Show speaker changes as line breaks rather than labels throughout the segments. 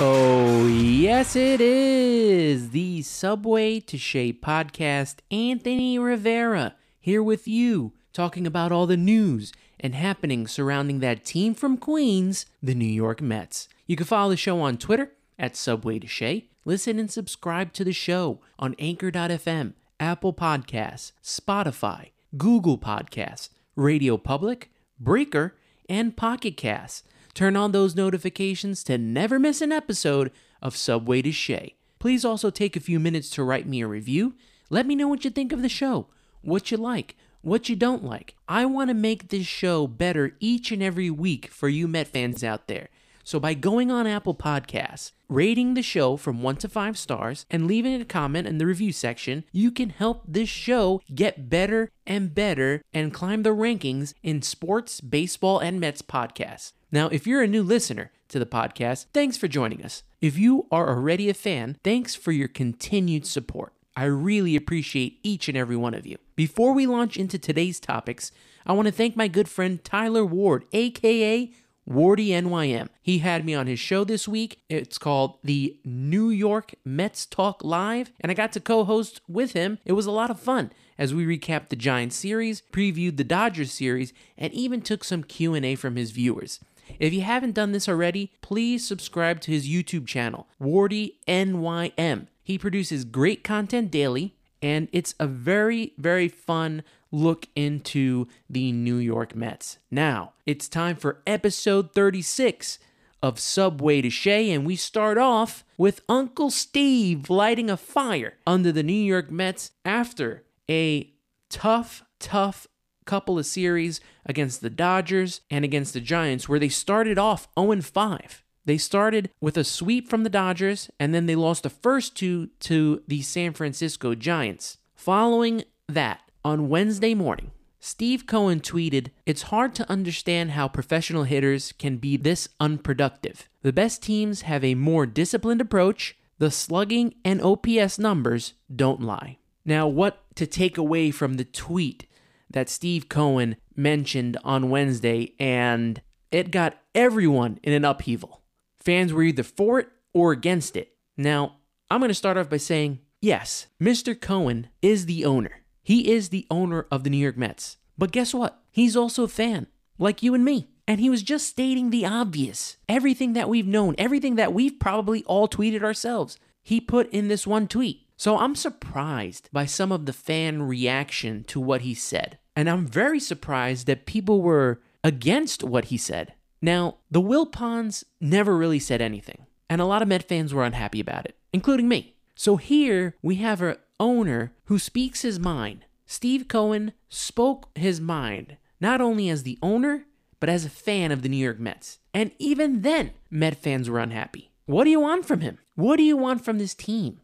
Oh, yes, it is the Subway to Shea podcast. Anthony Rivera here with you, talking about all the news and happenings surrounding that team from Queens, the New York Mets. You can follow the show on Twitter at Subway to Shea. Listen and subscribe to the show on Anchor.fm, Apple Podcasts, Spotify, Google Podcasts, Radio Public, Breaker, and Pocket Casts. Turn on those notifications to never miss an episode of Subway to Shea. Please also take a few minutes to write me a review. Let me know what you think of the show, what you like, what you don't like. I want to make this show better each and every week for you Met fans out there. So by going on Apple Podcasts, rating the show from 1 to 5 stars, and leaving a comment in the review section, you can help this show get better and better and climb the rankings in sports, baseball, and Mets podcasts. Now, if you're a new listener to the podcast, thanks for joining us. If you are already a fan, thanks for your continued support. I really appreciate each and every one of you. Before we launch into today's topics, I want to thank my good friend Tyler Ward, aka Wardy NYM. He had me on his show this week. It's called the New York Mets Talk Live, and I got to co-host with him. It was a lot of fun as we recapped the Giants series, previewed the Dodgers series, and even took some Q&A from his viewers. If you haven't done this already, please subscribe to his YouTube channel, Wardy NYM. He produces great content daily, and it's a very, very fun look into the New York Mets. Now, it's time for episode 36 of Subway to Shea, and we start off with Uncle Steve lighting a fire under the New York Mets after a tough, tough couple of series against the Dodgers and against the Giants where they started off 0 5. They started with a sweep from the Dodgers and then they lost the first two to the San Francisco Giants. Following that, on Wednesday morning, Steve Cohen tweeted, It's hard to understand how professional hitters can be this unproductive. The best teams have a more disciplined approach. The slugging and OPS numbers don't lie. Now, what to take away from the tweet that Steve Cohen mentioned on Wednesday, and it got everyone in an upheaval. Fans were either for it or against it. Now, I'm going to start off by saying yes, Mr. Cohen is the owner. He is the owner of the New York Mets. But guess what? He's also a fan, like you and me. And he was just stating the obvious. Everything that we've known, everything that we've probably all tweeted ourselves, he put in this one tweet. So I'm surprised by some of the fan reaction to what he said. And I'm very surprised that people were against what he said. Now, the Wilpons never really said anything. And a lot of Met fans were unhappy about it, including me. So here we have an owner who speaks his mind. Steve Cohen spoke his mind, not only as the owner, but as a fan of the New York Mets. And even then, Met fans were unhappy. What do you want from him? What do you want from this team?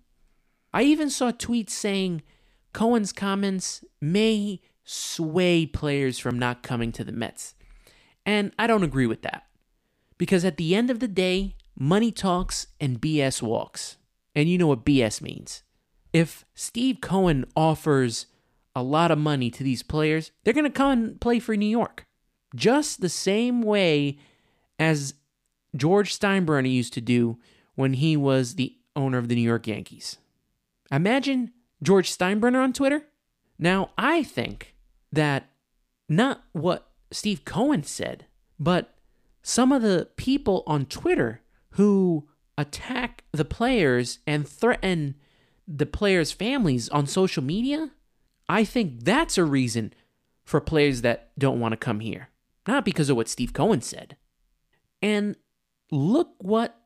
I even saw tweets saying Cohen's comments may sway players from not coming to the Mets. And I don't agree with that. Because at the end of the day, money talks and BS walks. And you know what BS means. If Steve Cohen offers a lot of money to these players, they're going to come and play for New York. Just the same way as George Steinbrenner used to do when he was the owner of the New York Yankees. Imagine George Steinbrenner on Twitter. Now, I think that not what Steve Cohen said, but some of the people on Twitter who attack the players and threaten the players' families on social media, I think that's a reason for players that don't want to come here. Not because of what Steve Cohen said. And look what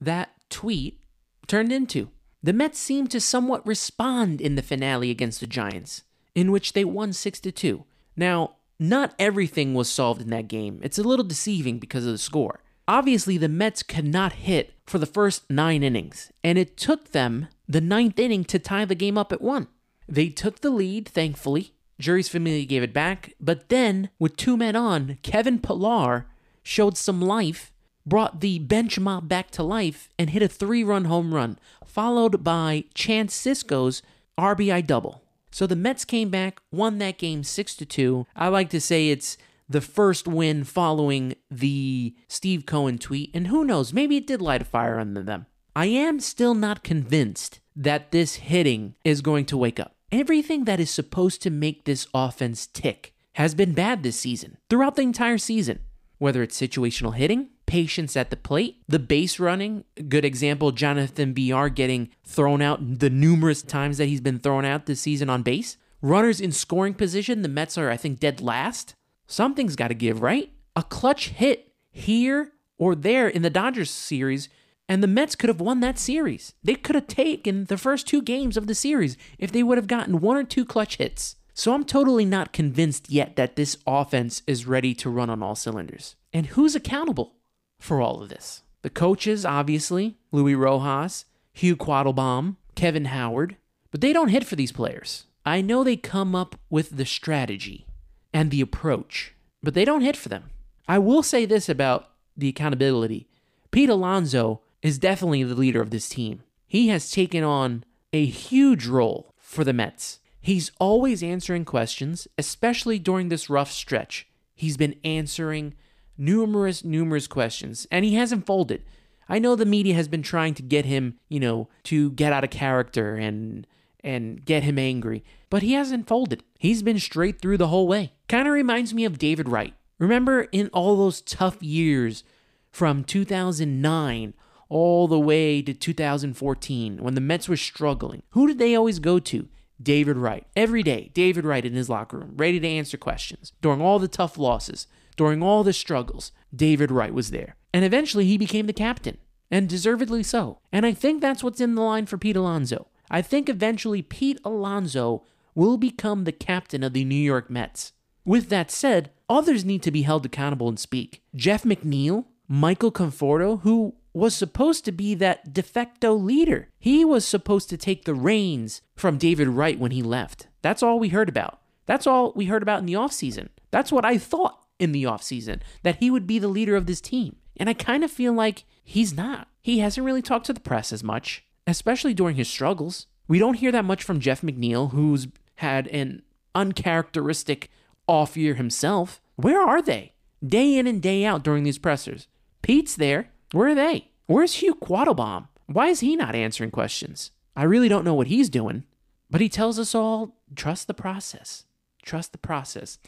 that tweet turned into. The Mets seemed to somewhat respond in the finale against the Giants, in which they won 6 2. Now, not everything was solved in that game. It's a little deceiving because of the score. Obviously, the Mets could not hit for the first nine innings, and it took them the ninth inning to tie the game up at one. They took the lead, thankfully. Jeurys Familia gave it back, but then, with two men on, Kevin Pillar showed some life, brought the bench mob back to life, and hit a three run home run, followed by Chance Sisco's RBI double. So the Mets came back, won that game 6 to 2. I like to say it's the first win following the Steve Cohen tweet, and who knows, maybe it did light a fire under them. I am still not convinced that this hitting is going to wake up. Everything that is supposed to make this offense tick has been bad this season, throughout the entire season. Whether it's situational hitting, patience at the plate, the base running, good example, Jonathan Villar getting thrown out the numerous times that he's been thrown out this season on base. Runners in scoring position, the Mets are, I think, dead last. Something's got to give, right? A clutch hit here or there in the Dodgers series, and the Mets could have won that series. They could have taken the first two games of the series if they would have gotten one or two clutch hits. So I'm totally not convinced yet that this offense is ready to run on all cylinders. And who's accountable for all of this? The coaches, obviously, Luis Rojas, Hugh Quattlebaum, Kevin Howard, but they don't hit for these players. I know they come up with the strategy and the approach, but they don't hit for them. I will say this about the accountability Pete Alonso is definitely the leader of this team. He has taken on a huge role for the Mets. He's always answering questions, especially during this rough stretch. He's been answering numerous, numerous questions, and he hasn't folded. I know the media has been trying to get him, you know, to get out of character and and get him angry, but he hasn't folded. He's been straight through the whole way. Kind of reminds me of David Wright. Remember in all those tough years from 2009 all the way to 2014 when the Mets were struggling, who did they always go to? David Wright. Every day, David Wright in his locker room, ready to answer questions. During all the tough losses, during all the struggles, David Wright was there. And eventually he became the captain, and deservedly so. And I think that's what's in the line for Pete Alonso. I think eventually Pete Alonso will become the captain of the New York Mets. With that said, others need to be held accountable and speak. Jeff McNeil, Michael Conforto, who was supposed to be that de facto leader. He was supposed to take the reins from David Wright when he left. That's all we heard about. That's all we heard about in the offseason. That's what I thought in the offseason, that he would be the leader of this team. And I kind of feel like he's not. He hasn't really talked to the press as much, especially during his struggles. We don't hear that much from Jeff McNeil, who's had an uncharacteristic off year himself. Where are they? Day in and day out during these pressers. Pete's there. Where are they? Where's Hugh Quattlebaum? Why is he not answering questions? I really don't know what he's doing, but he tells us all trust the process. Trust the process.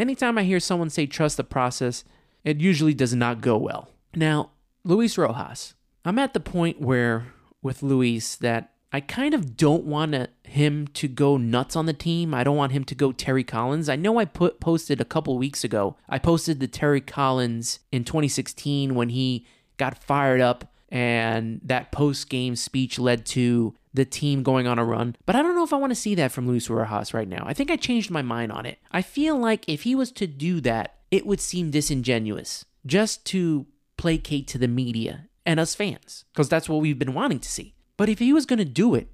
Anytime I hear someone say trust the process, it usually does not go well. Now, Luis Rojas, I'm at the point where with Luis that I kind of don't want him to go nuts on the team. I don't want him to go Terry Collins. I know I put posted a couple weeks ago. I posted the Terry Collins in 2016 when he got fired up, and that post game speech led to the team going on a run. But I don't know if I want to see that from Luis Rojas right now. I think I changed my mind on it. I feel like if he was to do that, it would seem disingenuous just to placate to the media and us fans, because that's what we've been wanting to see. But if he was going to do it,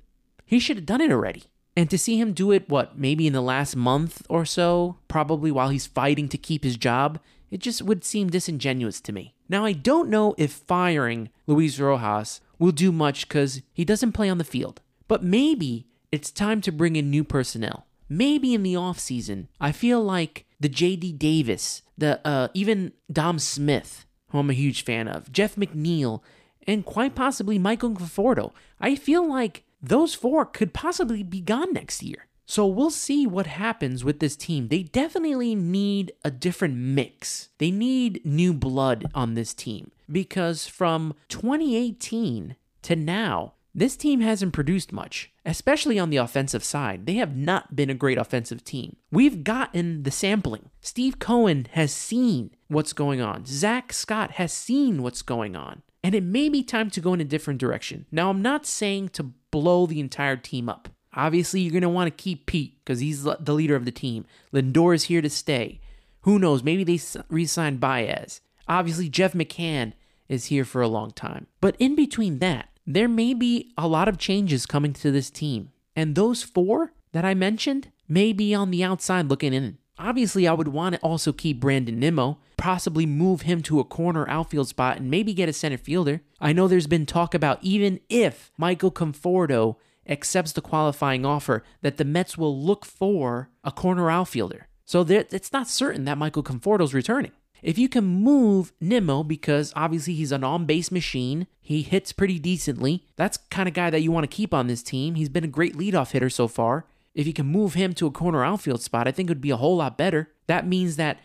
he should have done it already. And to see him do it, what, maybe in the last month or so, probably while he's fighting to keep his job, it just would seem disingenuous to me. Now, I don't know if firing Luis Rojas will do much because he doesn't play on the field, but maybe it's time to bring in new personnel. Maybe in the offseason, I feel like the JD Davis, the uh, even Dom Smith, who I'm a huge fan of, Jeff McNeil, and quite possibly Michael Conforto. I feel like those four could possibly be gone next year. So we'll see what happens with this team. They definitely need a different mix. They need new blood on this team because from 2018 to now, this team hasn't produced much, especially on the offensive side. They have not been a great offensive team. We've gotten the sampling. Steve Cohen has seen what's going on. Zack Scott has seen what's going on. And it may be time to go in a different direction. Now, I'm not saying to blow the entire team up. Obviously, you're going to want to keep Pete because he's the leader of the team. Lindor is here to stay. Who knows? Maybe they re signed Baez. Obviously, Jeff McCann is here for a long time. But in between that, there may be a lot of changes coming to this team. And those four that I mentioned may be on the outside looking in. Obviously, I would want to also keep Brandon Nimmo, possibly move him to a corner outfield spot and maybe get a center fielder. I know there's been talk about even if Michael Conforto accepts the qualifying offer, that the Mets will look for a corner outfielder. So it's not certain that Michael Conforto's returning. If you can move Nimmo, because obviously he's an on base machine, he hits pretty decently. That's kind of guy that you want to keep on this team. He's been a great leadoff hitter so far. If you can move him to a corner outfield spot, I think it would be a whole lot better. That means that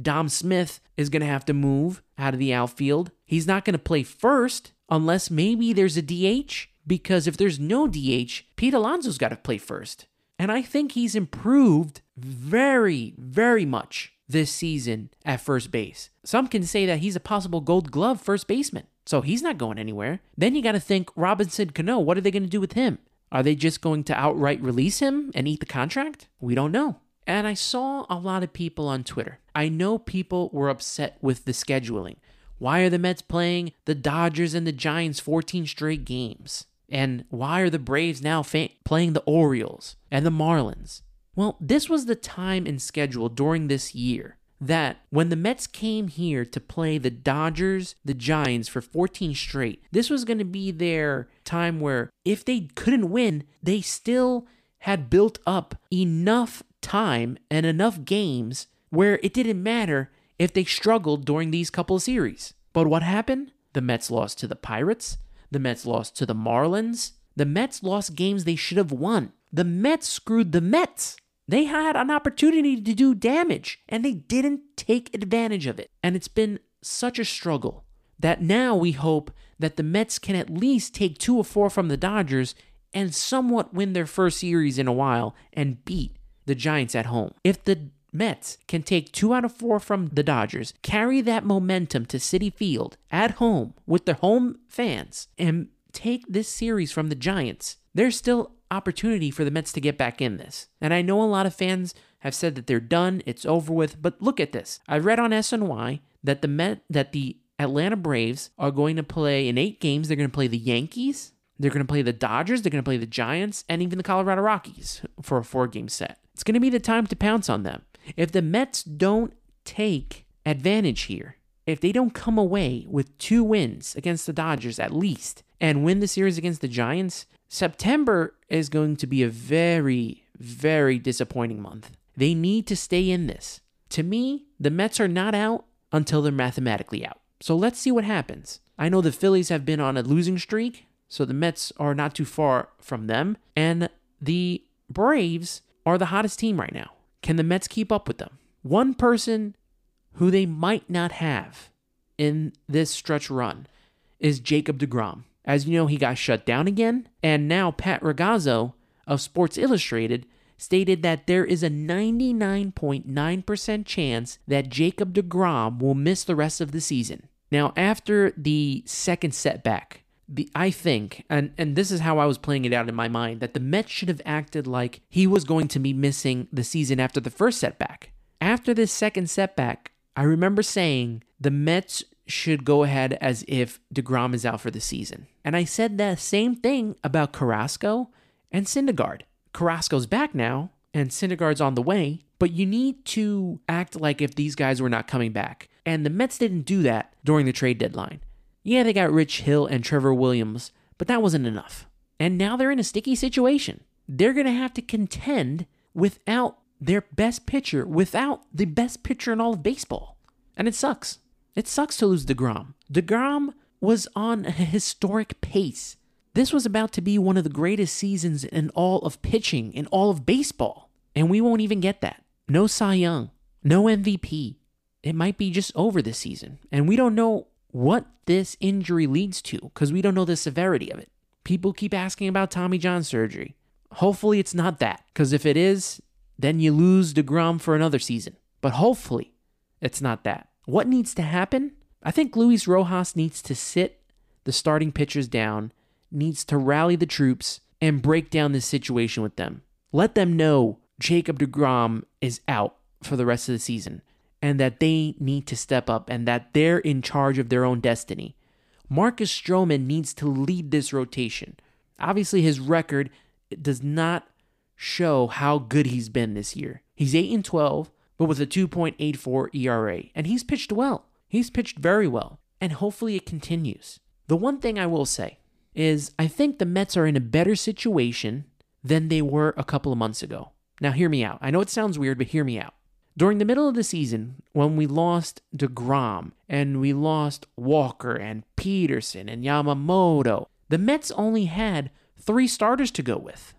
Dom Smith is going to have to move out of the outfield. He's not going to play first unless maybe there's a DH, because if there's no DH, Pete Alonso's got to play first. And I think he's improved very, very much this season at first base. Some can say that he's a possible gold glove first baseman. So he's not going anywhere. Then you got to think Robinson Cano, what are they going to do with him? Are they just going to outright release him and eat the contract? We don't know. And I saw a lot of people on Twitter. I know people were upset with the scheduling. Why are the Mets playing the Dodgers and the Giants 14 straight games? And why are the Braves now fa- playing the Orioles and the Marlins? Well, this was the time and schedule during this year that when the Mets came here to play the Dodgers, the Giants for 14 straight, this was going to be their time where if they couldn't win, they still had built up enough time and enough games where it didn't matter if they struggled during these couple of series. But what happened? The Mets lost to the Pirates, the Mets lost to the Marlins, the Mets lost games they should have won. The Mets screwed the Mets. They had an opportunity to do damage and they didn't take advantage of it. And it's been such a struggle that now we hope that the Mets can at least take two or four from the Dodgers and somewhat win their first series in a while and beat the Giants at home. If the Mets can take two out of four from the Dodgers, carry that momentum to Citi Field at home with their home fans, and take this series from the Giants, there's still opportunity for the Mets to get back in this. And I know a lot of fans have said that they're done, it's over with, but look at this. I read on SNY that the Met that the Atlanta Braves are going to play in 8 games. They're going to play the Yankees, they're going to play the Dodgers, they're going to play the Giants, and even the Colorado Rockies for a 4-game set. It's going to be the time to pounce on them. If the Mets don't take advantage here, if they don't come away with two wins against the Dodgers at least and win the series against the Giants, September is going to be a very, very disappointing month. They need to stay in this. To me, the Mets are not out until they're mathematically out. So let's see what happens. I know the Phillies have been on a losing streak, so the Mets are not too far from them. And the Braves are the hottest team right now. Can the Mets keep up with them? One person who they might not have in this stretch run is Jacob DeGrom. As you know, he got shut down again. And now Pat Ragazzo of Sports Illustrated stated that there is a 99.9% chance that Jacob DeGrom will miss the rest of the season. Now, after the second setback, I think, and, and this is how I was playing it out in my mind, that the Mets should have acted like he was going to be missing the season after the first setback. After this second setback, I remember saying the Mets should go ahead as if DeGrom is out for the season. And I said the same thing about Carrasco and Syndergaard. Carrasco's back now, and Syndergaard's on the way, but you need to act like if these guys were not coming back. And the Mets didn't do that during the trade deadline. Yeah, they got Rich Hill and Trevor Williams, but that wasn't enough. And now they're in a sticky situation. They're going to have to contend without their best pitcher, without the best pitcher in all of baseball. And it sucks. It sucks to lose DeGrom. DeGrom was on a historic pace. This was about to be one of the greatest seasons in all of pitching, in all of baseball. And we won't even get that. No Cy Young, no MVP. It might be just over this season. And we don't know what this injury leads to because we don't know the severity of it. People keep asking about Tommy John surgery. Hopefully, it's not that, because if it is, then you lose DeGrom for another season. But hopefully, it's not that. What needs to happen? I think Luis Rojas needs to sit the starting pitchers down, needs to rally the troops, and break down this situation with them. Let them know Jacob DeGrom is out for the rest of the season. And that they need to step up and that they're in charge of their own destiny. Marcus Stroman needs to lead this rotation. Obviously, his record does not show how good he's been this year. He's 8 and 12, but with a 2.84 ERA, and he's pitched well. He's pitched very well, and hopefully it continues. The one thing I will say is I think the Mets are in a better situation than they were a couple of months ago. Now, hear me out. I know it sounds weird, but hear me out. During the middle of the season, when we lost DeGrom and we lost Walker and Peterson and Yamamoto, the Mets only had three starters to go with.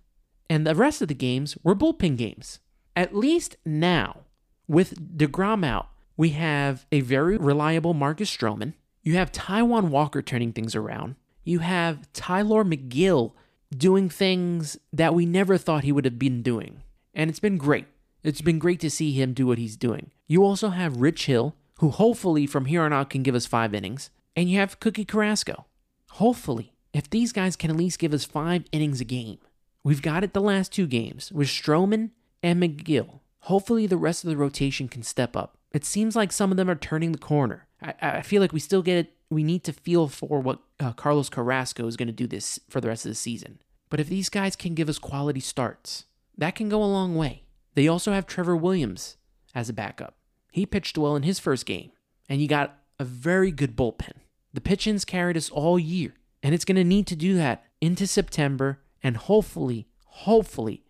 And the rest of the games were bullpen games. At least now, with DeGrom out, we have a very reliable Marcus Stroman. You have Taijuan Walker turning things around. You have Tylor Megill doing things that we never thought he would have been doing. And it's been great. It's been great to see him do what he's doing. You also have Rich Hill, who hopefully from here on out can give us five innings. And you have Cookie Carrasco. Hopefully, if these guys can at least give us five innings a game, we've got it the last two games with Stroman and Megill. Hopefully, the rest of the rotation can step up. It seems like some of them are turning the corner. I, I feel like we still get it. We need to feel for what uh, Carlos Carrasco is going to do this for the rest of the season. But if these guys can give us quality starts, that can go a long way. They also have Trevor Williams as a backup. He pitched well in his first game, and you got a very good bullpen. The pitch-ins carried us all year, and it's going to need to do that into September and hopefully, hopefully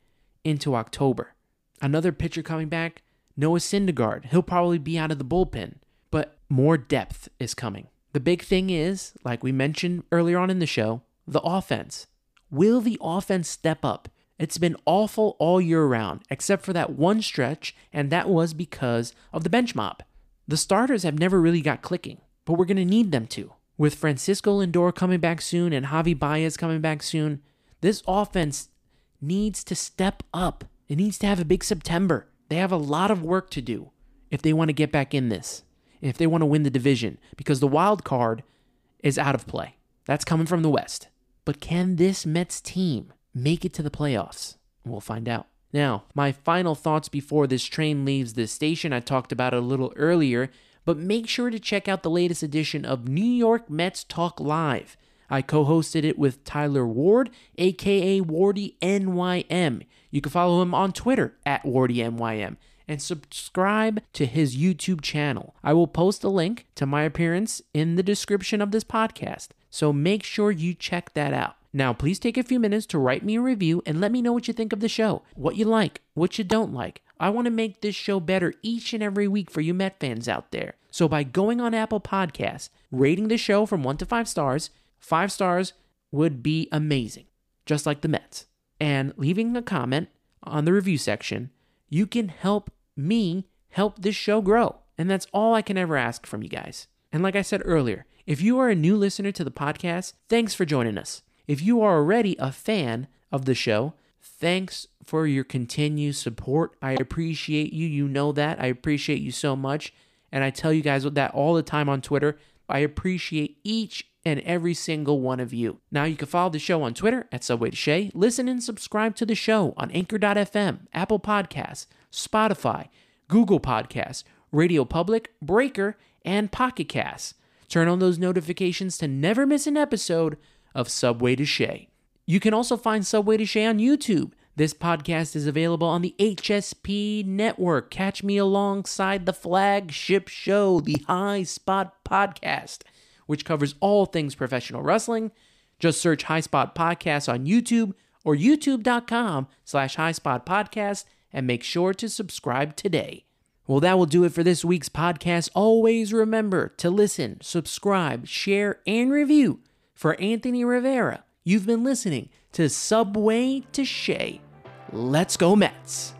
into October. Another pitcher coming back, Noah Syndergaard. He'll probably be out of the bullpen, but more depth is coming. The big thing is, like we mentioned earlier on in the show, the offense. Will the offense step up it's been awful all year round, except for that one stretch, and that was because of the bench mob. The starters have never really got clicking, but we're going to need them to. With Francisco Lindor coming back soon and Javi Baez coming back soon, this offense needs to step up. It needs to have a big September. They have a lot of work to do if they want to get back in this, if they want to win the division, because the wild card is out of play. That's coming from the West. But can this Mets team make it to the playoffs? We'll find out. Now, my final thoughts before this train leaves the station, I talked about it a little earlier, but make sure to check out the latest edition of New York Mets Talk Live. I co hosted it with Tyler Ward, aka Wardy NYM. You can follow him on Twitter at Wardy NYM and subscribe to his YouTube channel. I will post a link to my appearance in the description of this podcast, so make sure you check that out. Now, please take a few minutes to write me a review and let me know what you think of the show, what you like, what you don't like. I want to make this show better each and every week for you Met fans out there. So, by going on Apple Podcasts, rating the show from one to five stars, five stars would be amazing, just like the Mets. And leaving a comment on the review section, you can help me help this show grow. And that's all I can ever ask from you guys. And like I said earlier, if you are a new listener to the podcast, thanks for joining us. If you are already a fan of the show, thanks for your continued support. I appreciate you. You know that. I appreciate you so much. And I tell you guys that all the time on Twitter. I appreciate each and every single one of you. Now you can follow the show on Twitter at Subway to Shea. Listen and subscribe to the show on Anchor.fm, Apple Podcasts, Spotify, Google Podcasts, Radio Public, Breaker, and Pocket Casts. Turn on those notifications to never miss an episode of Subway to Shea. You can also find Subway to Shea on YouTube. This podcast is available on the HSP network. Catch me alongside the flagship show, the High Spot Podcast, which covers all things professional wrestling. Just search High Spot Podcast on YouTube or youtube.com slash High Spot Podcast and make sure to subscribe today. Well, that will do it for this week's podcast. Always remember to listen, subscribe, share, and review for Anthony Rivera, you've been listening to Subway to Shea. Let's go, Mets!